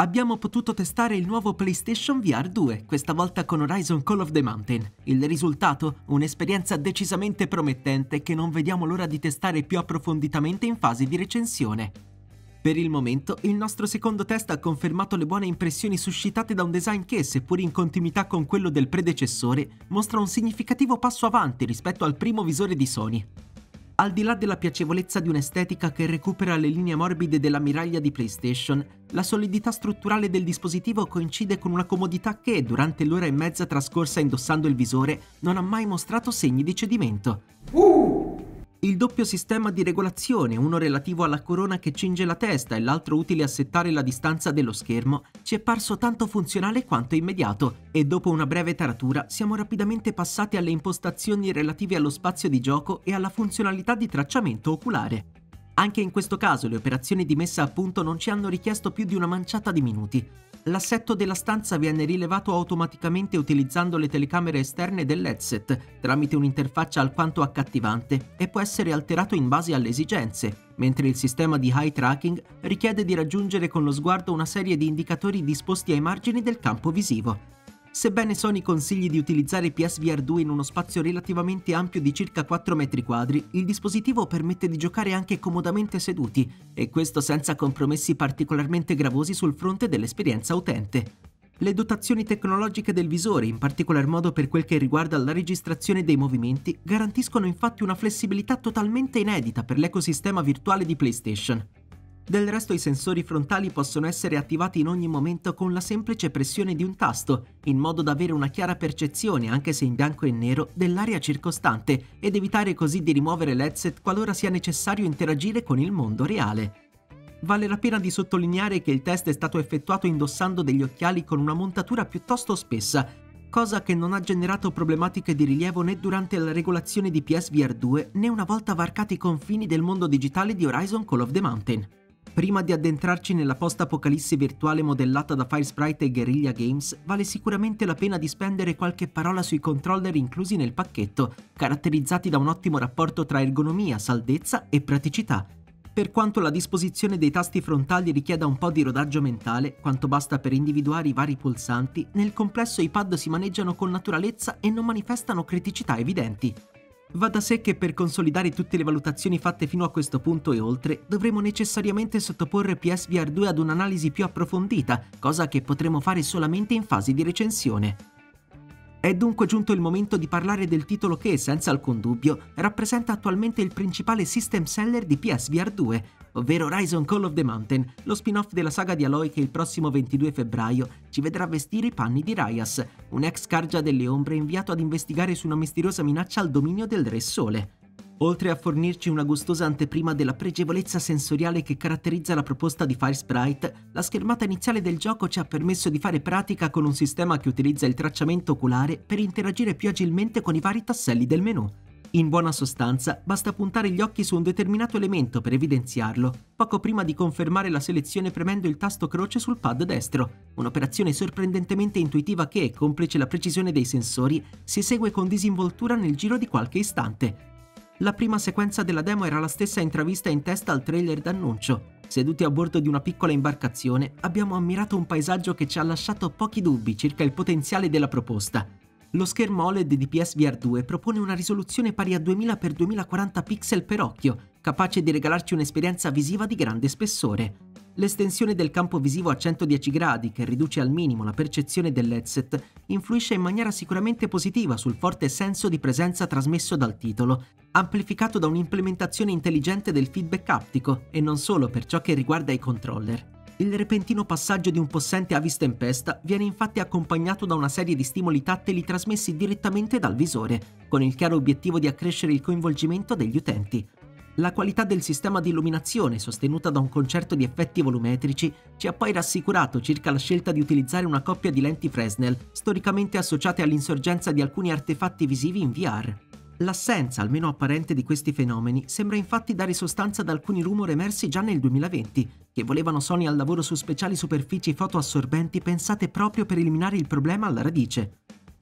abbiamo potuto testare il nuovo PlayStation VR 2, questa volta con Horizon Call of the Mountain. Il risultato? Un'esperienza decisamente promettente che non vediamo l'ora di testare più approfonditamente in fase di recensione. Per il momento, il nostro secondo test ha confermato le buone impressioni suscitate da un design che, seppur in continuità con quello del predecessore, mostra un significativo passo avanti rispetto al primo visore di Sony. Al di là della piacevolezza di un'estetica che recupera le linee morbide dell'ammiraglia di PlayStation, la solidità strutturale del dispositivo coincide con una comodità che, durante l'ora e mezza trascorsa indossando il visore, non ha mai mostrato segni di cedimento. Uh! Il doppio sistema di regolazione, uno relativo alla corona che cinge la testa e l'altro utile a settare la distanza dello schermo, ci è parso tanto funzionale quanto immediato e dopo una breve taratura siamo rapidamente passati alle impostazioni relative allo spazio di gioco e alla funzionalità di tracciamento oculare. Anche in questo caso le operazioni di messa a punto non ci hanno richiesto più di una manciata di minuti, l'assetto della stanza viene rilevato automaticamente utilizzando le telecamere esterne dell'headset tramite un'interfaccia alquanto accattivante e può essere alterato in base alle esigenze, mentre il sistema di eye tracking richiede di raggiungere con lo sguardo una serie di indicatori disposti ai margini del campo visivo. Sebbene Sony consigli di utilizzare PSVR 2 in uno spazio relativamente ampio di circa 4 metri quadri, il dispositivo permette di giocare anche comodamente seduti, e questo senza compromessi particolarmente gravosi sul fronte dell'esperienza utente. Le dotazioni tecnologiche del visore, in particolar modo per quel che riguarda la registrazione dei movimenti, garantiscono infatti una flessibilità totalmente inedita per l'ecosistema virtuale di PlayStation. Del resto i sensori frontali possono essere attivati in ogni momento con la semplice pressione di un tasto, in modo da avere una chiara percezione, anche se in bianco e nero, dell'area circostante ed evitare così di rimuovere l'headset qualora sia necessario interagire con il mondo reale. Vale la pena di sottolineare che il test è stato effettuato indossando degli occhiali con una montatura piuttosto spessa, cosa che non ha generato problematiche di rilievo né durante la regolazione di PSVR 2 né una volta varcati i confini del mondo digitale di Horizon Call of the Mountain. Prima di addentrarci nella post-apocalissi virtuale modellata da Firesprite e Guerrilla Games, vale sicuramente la pena di spendere qualche parola sui controller inclusi nel pacchetto, caratterizzati da un ottimo rapporto tra ergonomia, saldezza e praticità. Per quanto la disposizione dei tasti frontali richieda un po' di rodaggio mentale, quanto basta per individuare i vari pulsanti, nel complesso i pad si maneggiano con naturalezza e non manifestano criticità evidenti. Va da sé che per consolidare tutte le valutazioni fatte fino a questo punto e oltre, dovremo necessariamente sottoporre PSVR 2 ad un'analisi più approfondita, cosa che potremo fare solamente in fase di recensione. È dunque giunto il momento di parlare del titolo che, senza alcun dubbio, rappresenta attualmente il principale system seller di PSVR 2, ovvero Horizon Call of the Mountain, lo spin-off della saga di Aloy che il prossimo 22 febbraio ci vedrà vestire i panni di Rayas, un ex cargia delle ombre inviato ad investigare su una misteriosa minaccia al dominio del Re Sole. Oltre a fornirci una gustosa anteprima della pregevolezza sensoriale che caratterizza la proposta di Firesprite, la schermata iniziale del gioco ci ha permesso di fare pratica con un sistema che utilizza il tracciamento oculare per interagire più agilmente con i vari tasselli del menu. In buona sostanza, basta puntare gli occhi su un determinato elemento per evidenziarlo, poco prima di confermare la selezione premendo il tasto croce sul pad destro, un'operazione sorprendentemente intuitiva che, complice la precisione dei sensori, si esegue con disinvoltura nel giro di qualche istante, la prima sequenza della demo era la stessa intravista in testa al trailer d'annuncio. Seduti a bordo di una piccola imbarcazione, abbiamo ammirato un paesaggio che ci ha lasciato pochi dubbi circa il potenziale della proposta. Lo schermo OLED di PSVR 2 propone una risoluzione pari a 2000x2040 pixel per occhio, capace di regalarci un'esperienza visiva di grande spessore. L'estensione del campo visivo a 110 gradi, che riduce al minimo la percezione dell'headset, influisce in maniera sicuramente positiva sul forte senso di presenza trasmesso dal titolo, amplificato da un'implementazione intelligente del feedback aptico e non solo per ciò che riguarda i controller. Il repentino passaggio di un possente Avis Tempesta viene infatti accompagnato da una serie di stimoli tattili trasmessi direttamente dal visore, con il chiaro obiettivo di accrescere il coinvolgimento degli utenti. La qualità del sistema di illuminazione, sostenuta da un concerto di effetti volumetrici, ci ha poi rassicurato circa la scelta di utilizzare una coppia di lenti Fresnel, storicamente associate all'insorgenza di alcuni artefatti visivi in VR. L'assenza, almeno apparente, di questi fenomeni sembra infatti dare sostanza ad alcuni rumor emersi già nel 2020, che volevano Sony al lavoro su speciali superfici fotoassorbenti pensate proprio per eliminare il problema alla radice.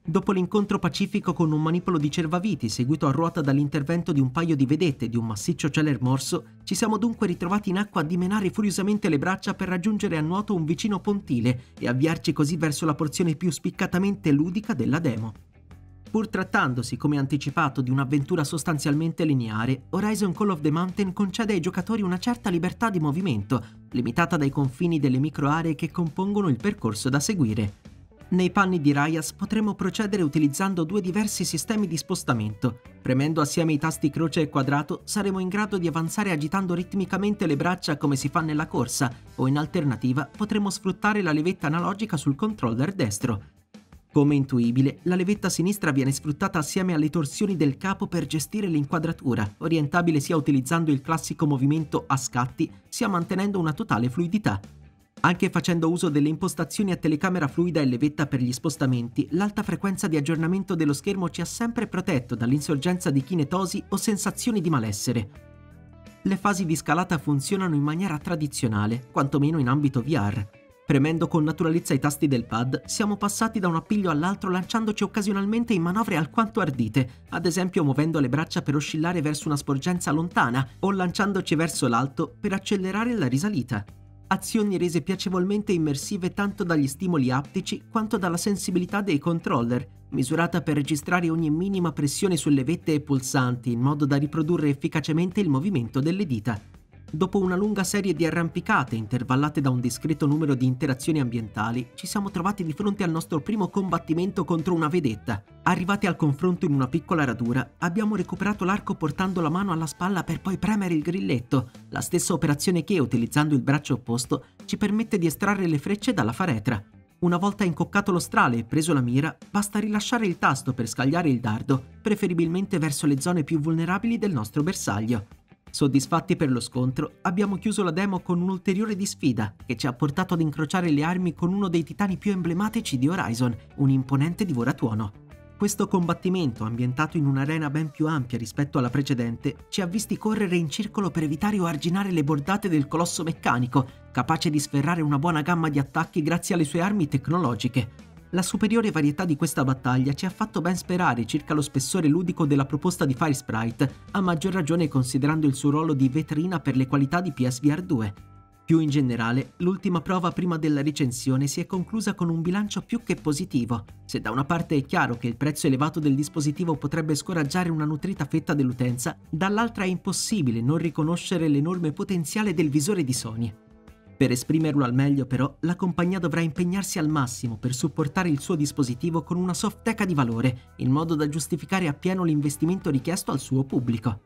Dopo l'incontro pacifico con un manipolo di cervaviti seguito a ruota dall'intervento di un paio di vedette di un massiccio celer morso, ci siamo dunque ritrovati in acqua a dimenare furiosamente le braccia per raggiungere a nuoto un vicino pontile e avviarci così verso la porzione più spiccatamente ludica della demo. Pur trattandosi, come anticipato, di un'avventura sostanzialmente lineare, Horizon Call of the Mountain concede ai giocatori una certa libertà di movimento, limitata dai confini delle microaree che compongono il percorso da seguire. Nei panni di Rayas potremo procedere utilizzando due diversi sistemi di spostamento. Premendo assieme i tasti croce e quadrato saremo in grado di avanzare agitando ritmicamente le braccia come si fa nella corsa, o in alternativa potremo sfruttare la levetta analogica sul controller destro. Come intuibile, la levetta sinistra viene sfruttata assieme alle torsioni del capo per gestire l'inquadratura, orientabile sia utilizzando il classico movimento a scatti, sia mantenendo una totale fluidità. Anche facendo uso delle impostazioni a telecamera fluida e levetta per gli spostamenti, l'alta frequenza di aggiornamento dello schermo ci ha sempre protetto dall'insorgenza di kinetosi o sensazioni di malessere. Le fasi di scalata funzionano in maniera tradizionale, quantomeno in ambito VR. Premendo con naturalezza i tasti del pad, siamo passati da un appiglio all'altro lanciandoci occasionalmente in manovre alquanto ardite, ad esempio muovendo le braccia per oscillare verso una sporgenza lontana o lanciandoci verso l'alto per accelerare la risalita azioni rese piacevolmente immersive tanto dagli stimoli aptici quanto dalla sensibilità dei controller, misurata per registrare ogni minima pressione sulle vette e pulsanti in modo da riprodurre efficacemente il movimento delle dita. Dopo una lunga serie di arrampicate intervallate da un discreto numero di interazioni ambientali, ci siamo trovati di fronte al nostro primo combattimento contro una vedetta. Arrivati al confronto in una piccola radura, abbiamo recuperato l'arco portando la mano alla spalla per poi premere il grilletto, la stessa operazione che, utilizzando il braccio opposto, ci permette di estrarre le frecce dalla faretra. Una volta incoccato lo strale e preso la mira, basta rilasciare il tasto per scagliare il dardo, preferibilmente verso le zone più vulnerabili del nostro bersaglio. Soddisfatti per lo scontro, abbiamo chiuso la demo con un'ulteriore disfida che ci ha portato ad incrociare le armi con uno dei titani più emblematici di Horizon, un imponente divoratuono. Questo combattimento, ambientato in un'arena ben più ampia rispetto alla precedente, ci ha visti correre in circolo per evitare o arginare le bordate del colosso meccanico, capace di sferrare una buona gamma di attacchi grazie alle sue armi tecnologiche, la superiore varietà di questa battaglia ci ha fatto ben sperare circa lo spessore ludico della proposta di Firesprite, a maggior ragione considerando il suo ruolo di vetrina per le qualità di PSVR 2. Più in generale, l'ultima prova prima della recensione si è conclusa con un bilancio più che positivo. Se da una parte è chiaro che il prezzo elevato del dispositivo potrebbe scoraggiare una nutrita fetta dell'utenza, dall'altra è impossibile non riconoscere l'enorme potenziale del visore di Sony. Per esprimerlo al meglio però, la compagnia dovrà impegnarsi al massimo per supportare il suo dispositivo con una soft tech di valore, in modo da giustificare appieno l'investimento richiesto al suo pubblico.